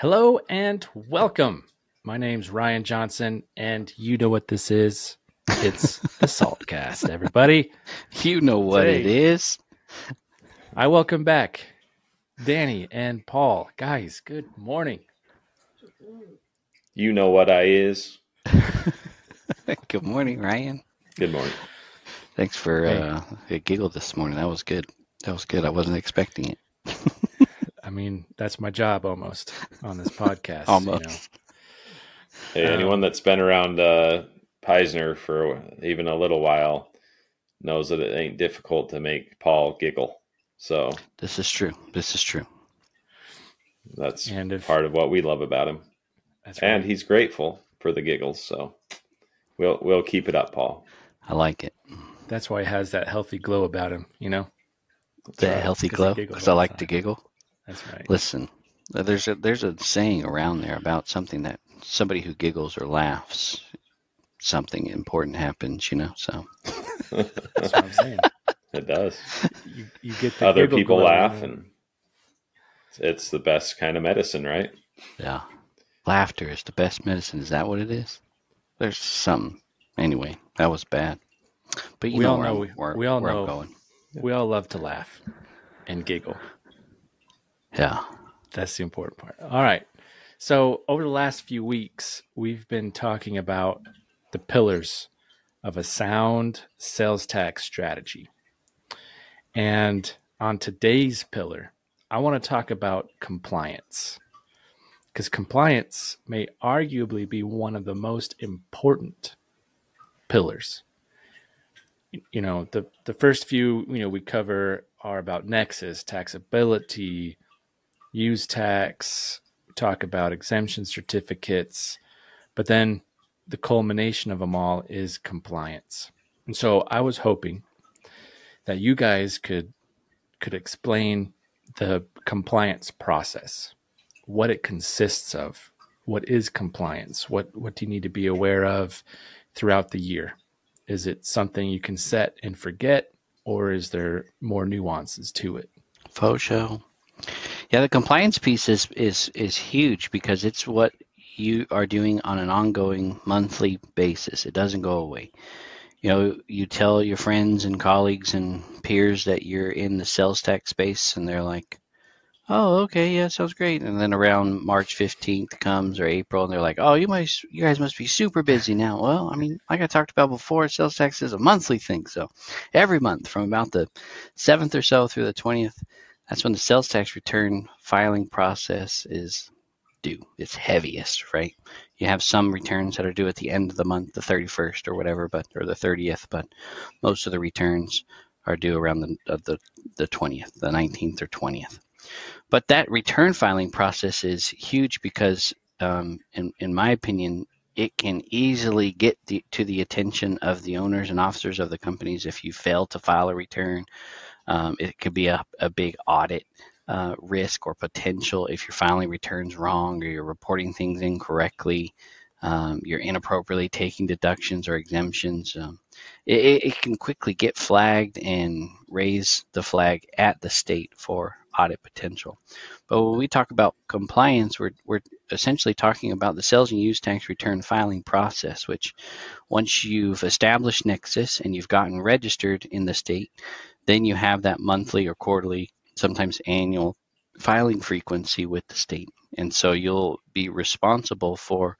Hello and welcome. My name's Ryan Johnson, and you know what this is. It's the Saltcast, everybody. You know what Say. it is. I welcome back Danny and Paul. Guys, good morning. You know what I is. good morning, Ryan. Good morning. Thanks for Hey. uh, a giggle this morning. That was good. That was good. I wasn't expecting it. I mean, that's my job almost on this podcast. you Almost. know. Hey, Um, anyone that's been around uh, Peisner for even a little while knows that it ain't difficult to make Paul giggle. So This is true. This is true. that's And if part of what we love about him. that's And right. he's grateful for the giggles. So we'll we'll keep it up, Paul. I like it. that's why he has that healthy glow about him. You know, The right, healthy 'cause he glow. Because I all the like to giggle. That's right. Listen, uh, there's a there's a saying around there about something that somebody who giggles or laughs, something important happens. You know. So That's what I'm saying. It does. You, you get the Other people glow, laugh, you and it's the best kind of medicine, right? yeah, laughter is the best medicine. Is that what it is? There's some. Anyway, that was bad. But you We know all where, know I'm, we- where, we all where know. I'm going. we all love to laugh and giggle. Yeah. That's the important part. All right. So, over the last few weeks, we've been talking about the pillars of a sound sales tax strategy. And on today's pillar, I want to talk about compliance. Because compliance may arguably be one of the most important pillars. You know, the, the first few, you know, we cover are about nexus, taxability, use tax, talk about exemption certificates, but then the culmination of them all is compliance. And so I was hoping that you guys could could explain the compliance process, what it consists of, what is compliance, what what do you need to be aware of throughout the year? Is it something you can set and forget, or is there more nuances to it? Faux show. Yeah, the compliance piece is, is is huge because it's what you are doing on an ongoing monthly basis. It doesn't go away. You know, you tell your friends and colleagues and peers that you're in the sales tax space and they're like, "Oh, okay, yeah, sounds great." And then around March 15th comes or April and they're like, "Oh, you must you guys must be super busy now." Well, I mean, like I talked about before, sales tax is a monthly thing. So, every month from about the 7th or so through the 20th that's when the sales tax return filing process is due. It's heaviest, right? You have some returns that are due at the end of the month, the 31st or whatever, but or the 30th, but most of the returns are due around the the the 20th, the 19th or 20th. But that return filing process is huge because, um, in in my opinion, it can easily get the, to the attention of the owners and officers of the companies if you fail to file a return um, it could be a, a big audit uh, risk or potential if you're filing returns wrong or you're reporting things incorrectly. Um, you're inappropriately taking deductions or exemptions. Um, it, it can quickly get flagged and raise the flag at the state for audit potential. But when we talk about compliance, we're, we're essentially talking about the sales and use tax return filing process, which once you've established Nexus and you've gotten registered in the state, then you have that monthly or quarterly, sometimes annual filing frequency with the state. And so you'll be responsible for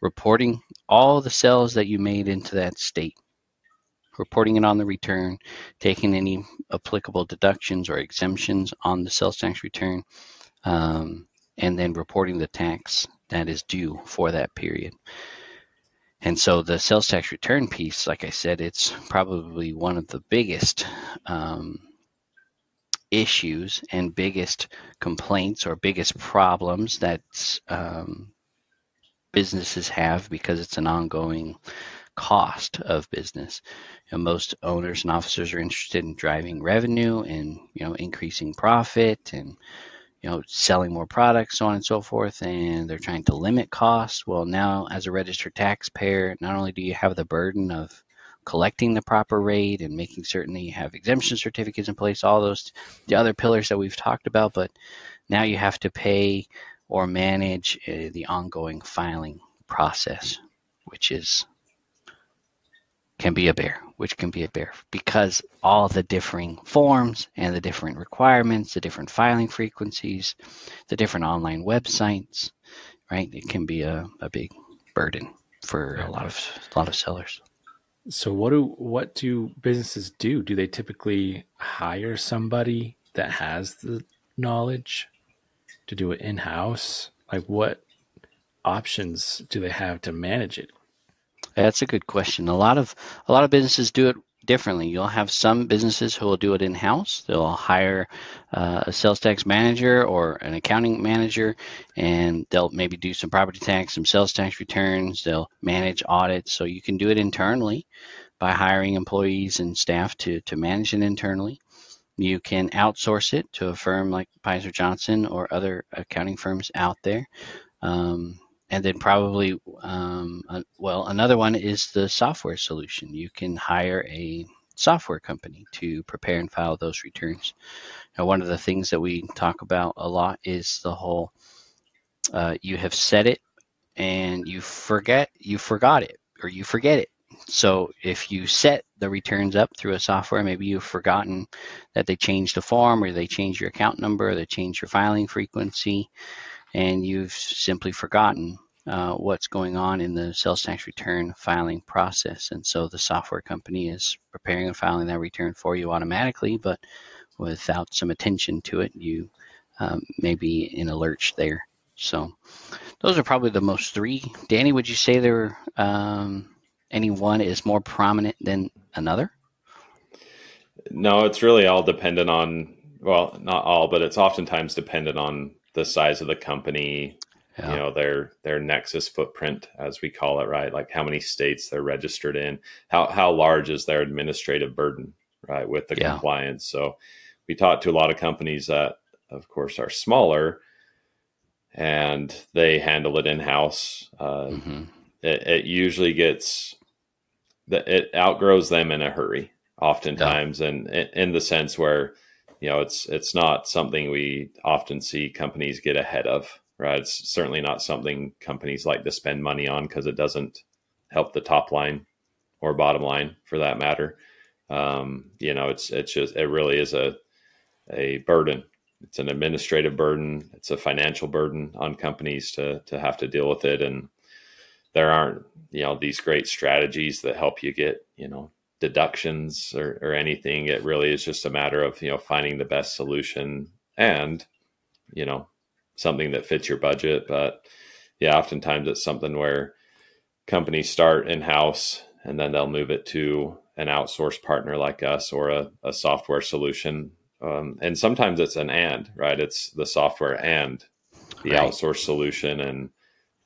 reporting all the sales that you made into that state, reporting it on the return, taking any applicable deductions or exemptions on the sales tax return, um, and then reporting the tax that is due for that period. And so the sales tax return piece, like I said, it's probably one of the biggest um, issues and biggest complaints or biggest problems that um, businesses have because it's an ongoing cost of business. You know, most owners and officers are interested in driving revenue and you know increasing profit and you know selling more products, so on and so forth, and they're trying to limit costs. Well, now as a registered taxpayer, not only do you have the burden of collecting the proper rate and making certain that you have exemption certificates in place, all those the other pillars that we've talked about, but now you have to pay or manage uh, the ongoing filing process, which is can be a bear, which can be a bear because all the differing forms and the different requirements, the different filing frequencies, the different online websites, right? It can be a, a big burden for a lot of a lot of sellers. So what do what do businesses do? Do they typically hire somebody that has the knowledge to do it in house? Like what options do they have to manage it? That's a good question. A lot of a lot of businesses do it differently. You'll have some businesses who will do it in house. They'll hire uh, a sales tax manager or an accounting manager, and they'll maybe do some property tax, some sales tax returns. They'll manage audits. So you can do it internally by hiring employees and staff to to manage it internally. You can outsource it to a firm like Peisner Johnson or other accounting firms out there. Um, and then probably um, uh, well another one is the software solution. You can hire a software company to prepare and file those returns. Now one of the things that we talk about a lot is the whole uh, you have set it and you forget you forgot it or you forget it. So if you set the returns up through a software maybe you've forgotten that they changed the form or they changed your account number or they changed your filing frequency and you've simply forgotten uh, what's going on in the sales tax return filing process. And so the software company is preparing and filing that return for you automatically, but without some attention to it, you um, may be in a lurch there. So those are probably the most three. Danny, would you say there um, any one is more prominent than another? No, it's really all dependent on well, not all, but it's oftentimes dependent on the size of the company, yeah. you know their their nexus footprint as we call it right like how many states they're registered in how how large is their administrative burden right with the yeah. compliance so we talk to a lot of companies that of course are smaller and they handle it in house uh, mm-hmm. it, it, usually gets that it outgrows them in a hurry oftentimes yeah. and in the sense where you know it's it's not something we often see companies get ahead of right? It's certainly not something companies like to spend money on because it doesn't help the top line or bottom line for that matter. Um, you know, it's it's just it really is a a burden. It's an administrative burden. It's a financial burden on companies to to have to deal with it, and there aren't you know these great strategies that help you get you know deductions or, or anything. It really is just a matter of you know finding the best solution and you know something that fits your budget. But yeah, oftentimes it's something where companies start in house and then they'll move it to an outsourced partner like us or a, a software solution. Um, and sometimes it's an and, right? It's the software and the right. outsourced solution. And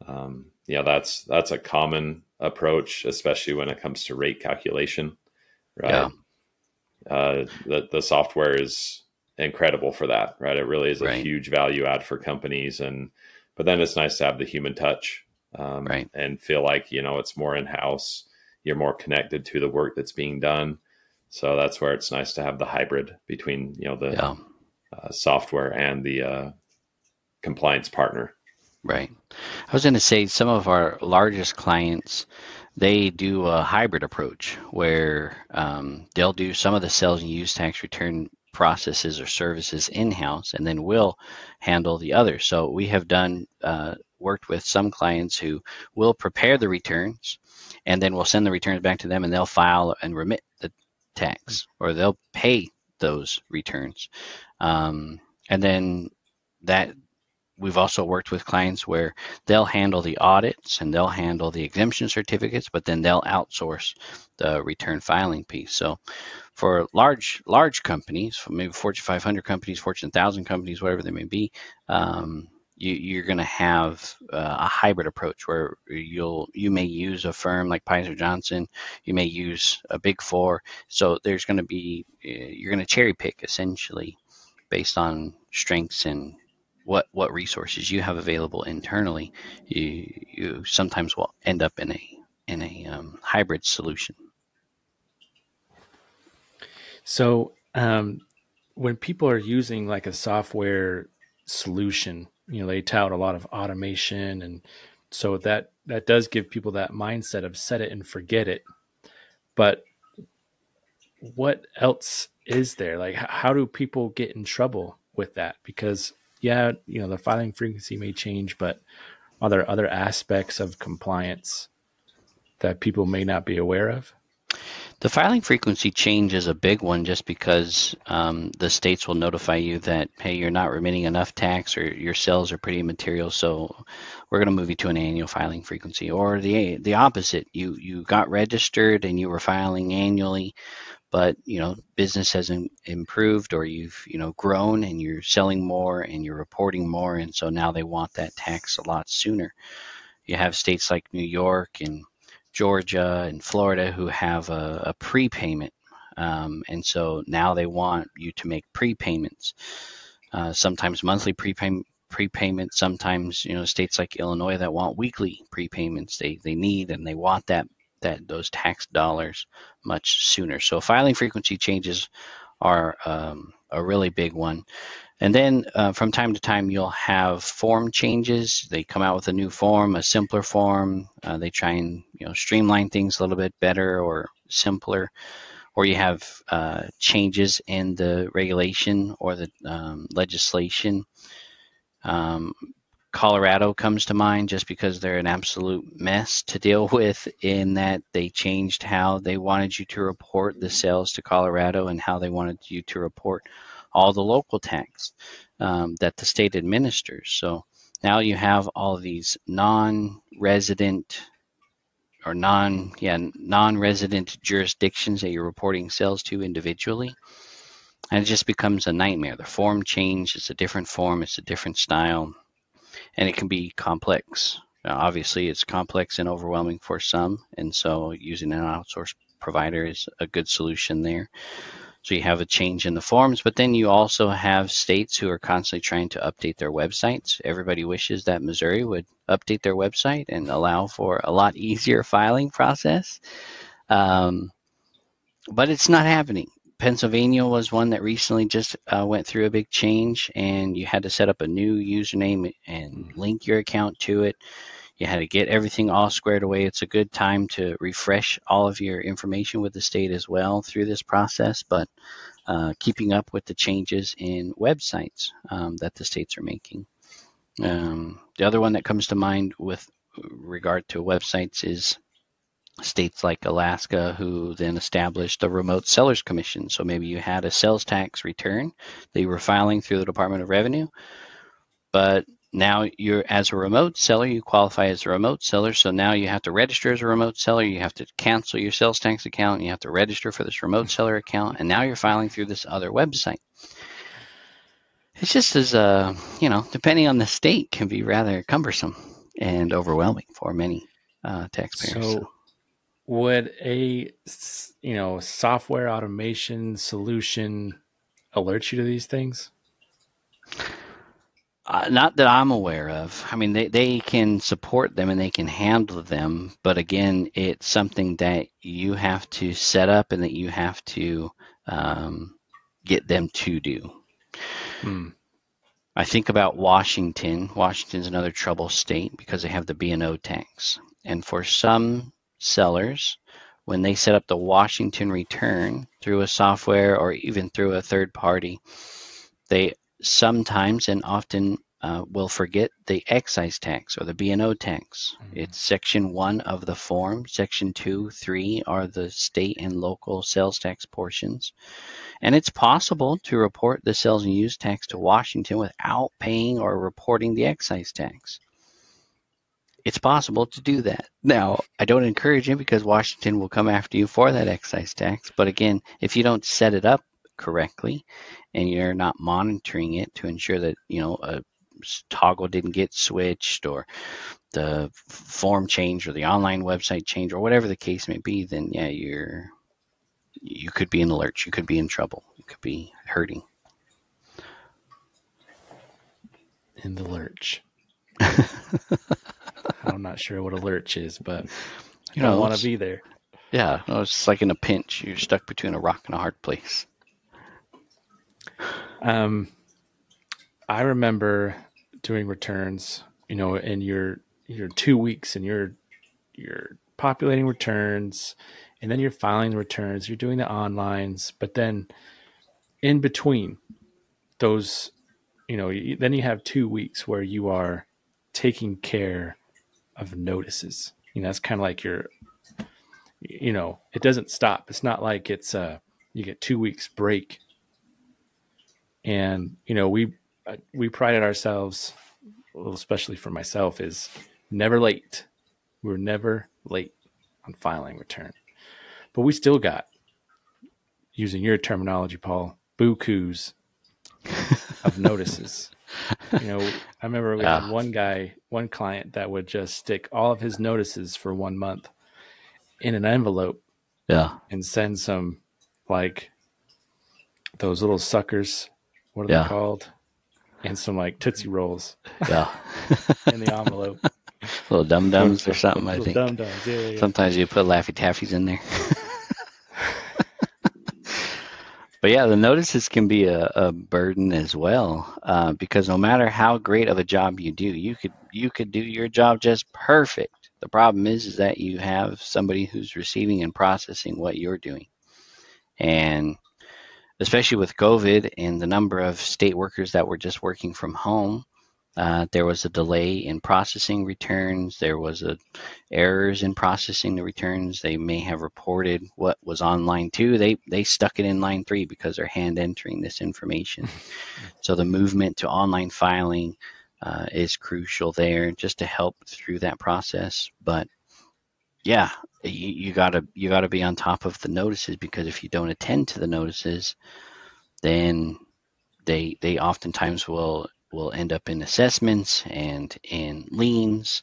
um, yeah, that's that's a common approach, especially when it comes to rate calculation, right? Yeah. Uh, the the software is incredible for that, right? It really is a right. huge value add for companies, and but then it's nice to have the human touch, um, right? And feel like you know it's more in house. You're more connected to the work that's being done, so that's where it's nice to have the hybrid between you know the yeah. uh, software and the uh, compliance partner. Right. I was going to say some of our largest clients they do a hybrid approach where um, they'll do some of the sales and use tax return processes or services in-house and then we'll handle the other so we have done uh, worked with some clients who will prepare the returns and then we'll send the returns back to them and they'll file and remit the tax or they'll pay those returns. Um, and then that we've also worked with clients where they'll handle the audits and they'll handle the exemption certificates, but then they'll outsource the return filing piece. So for large large companies, maybe Fortune 500 companies, Fortune 1000 companies, whatever they may be, um, you, are going to have uh, a hybrid approach where you'll you may use a firm like Peisner Johnson, you may use a Big Four. So there's going to be uh, you're going to cherry pick essentially based on strengths and what what resources you have available internally, you you sometimes will end up in a in a um, hybrid solution. So um, when people are using like a software solution you know they tout a lot of automation and so that that does give people that mindset of set it and forget it. But what else is there? Like how do people get in trouble with that? Because yeah you know the filing frequency may change but are there other aspects of compliance that people may not be aware of the filing frequency change is a big one just because um, the states will notify you that, hey, you're not remitting enough tax or your sales are pretty material, so we're going to move you to an annual filing frequency. Or the the opposite, you you got registered and you were filing annually, but you know business hasn't improved or you've you know grown and you're selling more and you're reporting more, and so now they want that tax a lot sooner. You have states like New York and Georgia and Florida who have a, a prepayment. Um, and so now they want you to make prepayments, uh, sometimes monthly prepayment, prepayment. Sometimes you know states like Illinois that want weekly prepayments. They they need and they want that that those tax dollars much sooner. So filing frequency changes are um, a really big one. And then uh, from time to time, you'll have form changes. They come out with a new form, a simpler form. Uh, they try and you know streamline things a little bit better or simpler. Or you have uh, changes in the regulation or the um, legislation. Um, Colorado comes to mind just because they're an absolute mess to deal with in that they changed how they wanted you to report the sales to Colorado and how they wanted you to report all the local tax um, that the state administers. So now you have all these non-resident or non yeah non-resident jurisdictions that you're reporting sales to individually. And it just becomes a nightmare. The form change it's a different form it's a different style and it can be complex now, obviously it's complex and overwhelming for some and so using an outsourced provider is a good solution there so you have a change in the forms, but then you also have states who are constantly trying to update their websites. Everybody wishes that Missouri would update their website and allow for a lot easier filing process. Um, but it's not happening. Pennsylvania was one that recently just uh, went through a big change, and you had to set up a new username and link your account to it. You had to get everything all squared away. It's a good time to refresh all of your information with the state as well through this process, but uh, keeping up with the changes in websites um, that the states are making. Um, the other one that comes to mind with regard to websites is states like Alaska who then established the Remote Sellers Commission. So maybe you had a sales tax return that you were filing through the Department of Revenue, but now you're as a remote seller, you qualify as a remote seller. So now you have to register as a remote seller. You have to cancel your sales tax account. You have to register for this remote seller account, and now you're filing through this other website. It's just as uh, you know, depending on the state, can be rather cumbersome and overwhelming for many uh, taxpayers. So, so, would a you know software automation solution alert you to these things? Uh, not that I'm aware of. I mean, they, they can support them and they can handle them, but again, it's something that you have to set up and that you have to um, get them to do. Hmm. I think about Washington. Washington's another trouble state because they have the B&O tax. And for some sellers, when they set up the Washington return through a software or even through a third party, they sometimes and often uh, will forget the excise tax or the B&O tax. Mm-hmm. It's section one of the form. Section two, three are the state and local sales tax portions. And it's possible to report the sales and use tax to Washington without paying or reporting the excise tax. It's possible to do that. Now, I don't encourage it because Washington will come after you for that excise tax. But again, if you don't set it up correctly and you're not monitoring it to ensure that you know a toggle didn't get switched or the form change or the online website change or whatever the case may be then yeah you're you could be in the lurch you could be in trouble you could be hurting in the lurch i'm not sure what a lurch is but you don't want to be there. Yeah it's like in a pinch. You're stuck between a rock and a hard place. Um, I remember doing returns, you know, and you're you're two weeks and you're you're populating returns and then you're filing the returns, you're doing the onlines, but then in between those, you know, then you have two weeks where you are taking care of notices. You know, that's kind of like your, you know, it doesn't stop. It's not like it's uh you get two weeks break. And you know, we uh, we prided ourselves, especially for myself, is never late. We're never late on filing return. But we still got, using your terminology, Paul, bukus of notices. You know, I remember we yeah. had one guy, one client that would just stick all of his notices for one month in an envelope. Yeah. And send some like those little suckers. What are yeah. they called? And some like Tootsie Rolls. Yeah. in the envelope. little dum dums or something, I think. Dum-dums. Yeah, yeah. Sometimes you put Laffy Taffies in there. but yeah, the notices can be a, a burden as well, uh, because no matter how great of a job you do, you could you could do your job just perfect. The problem is, is that you have somebody who's receiving and processing what you're doing, and especially with COVID and the number of state workers that were just working from home, uh, there was a delay in processing returns. There was a errors in processing the returns. They may have reported what was on line two. They they stuck it in line three because they're hand entering this information. so the movement to online filing uh, is crucial there, just to help through that process. But yeah, you, you gotta you gotta be on top of the notices because if you don't attend to the notices, then they they oftentimes will will end up in assessments and in liens.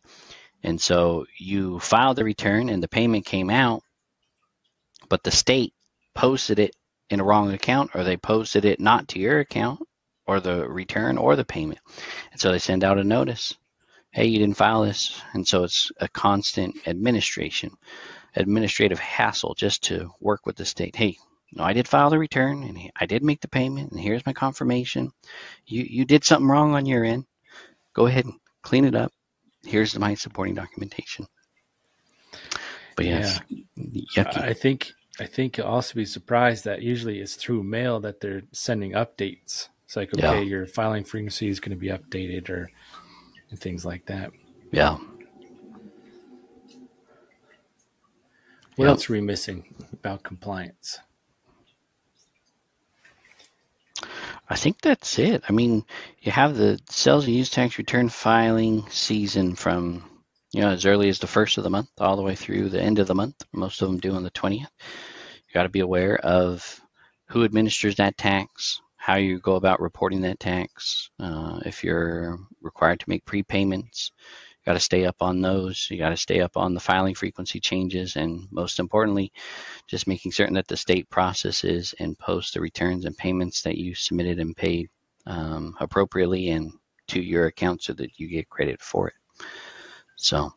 And so you filed the return and the payment came out, but the state posted it in a wrong account or they posted it not to your account or the return or the payment. And so they send out a notice. Hey, you didn't file this. And so it's a constant administration, administrative hassle just to work with the state. Hey, no, I did file the return and I did make the payment and here's my confirmation. You you did something wrong on your end. Go ahead and clean it up. Here's my supporting documentation. But yes, yeah. I think I think you'll also be surprised that usually it's through mail that they're sending updates. It's like okay, yeah. your filing frequency is going to be updated or and things like that. Yeah. What yep. else are we missing about compliance? I think that's it. I mean, you have the sales and use tax return filing season from you know as early as the first of the month all the way through the end of the month. Most of them do on the twentieth. You got to be aware of who administers that tax, how you go about reporting that tax, uh, if you're required to make prepayments, got to stay up on those. You got to stay up on the filing frequency changes, and most importantly, just making certain that the state processes and posts the returns and payments that you submitted and paid um, appropriately and to your account so that you get credit for it. So,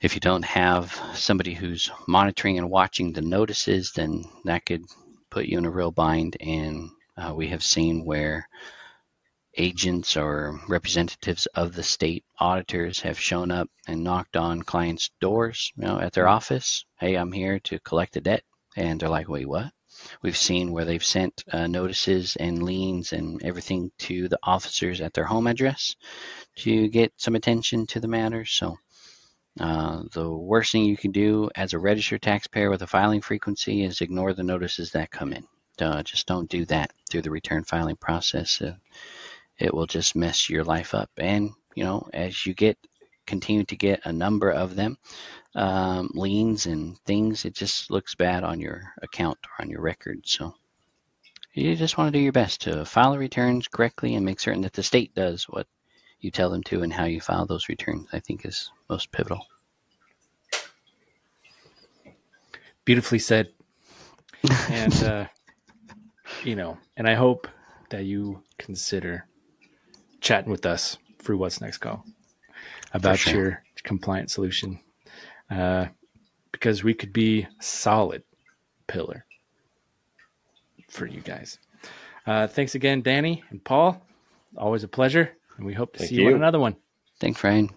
if you don't have somebody who's monitoring and watching the notices, then that could put you in a real bind. And uh, we have seen where agents or representatives of the state auditors have shown up and knocked on clients' doors, you know, at their office. Hey, I'm here to collect a debt, and they're like, wait, what? We've seen where they've sent uh, notices and liens and everything to the officers at their home address to get some attention to the matter. So. Uh, the worst thing you can do as a registered taxpayer with a filing frequency is ignore the notices that come in. Uh, just don't do that through the return filing process. It will just mess your life up. And you know, as you get continue to get a number of them, um, liens and things, it just looks bad on your account or on your record. So you just want to do your best to file the returns correctly and make certain that the state does what you tell them to and how you file those returns. I think is most pivotal. Beautifully said. and uh, you know, and I hope that you consider chatting with us through what's next call about sure. your compliant solution uh, because we could be solid pillar for you guys. Uh, thanks again, Danny and Paul. Always a pleasure. And we hope to Thank see you on another one. Thanks, Ryan.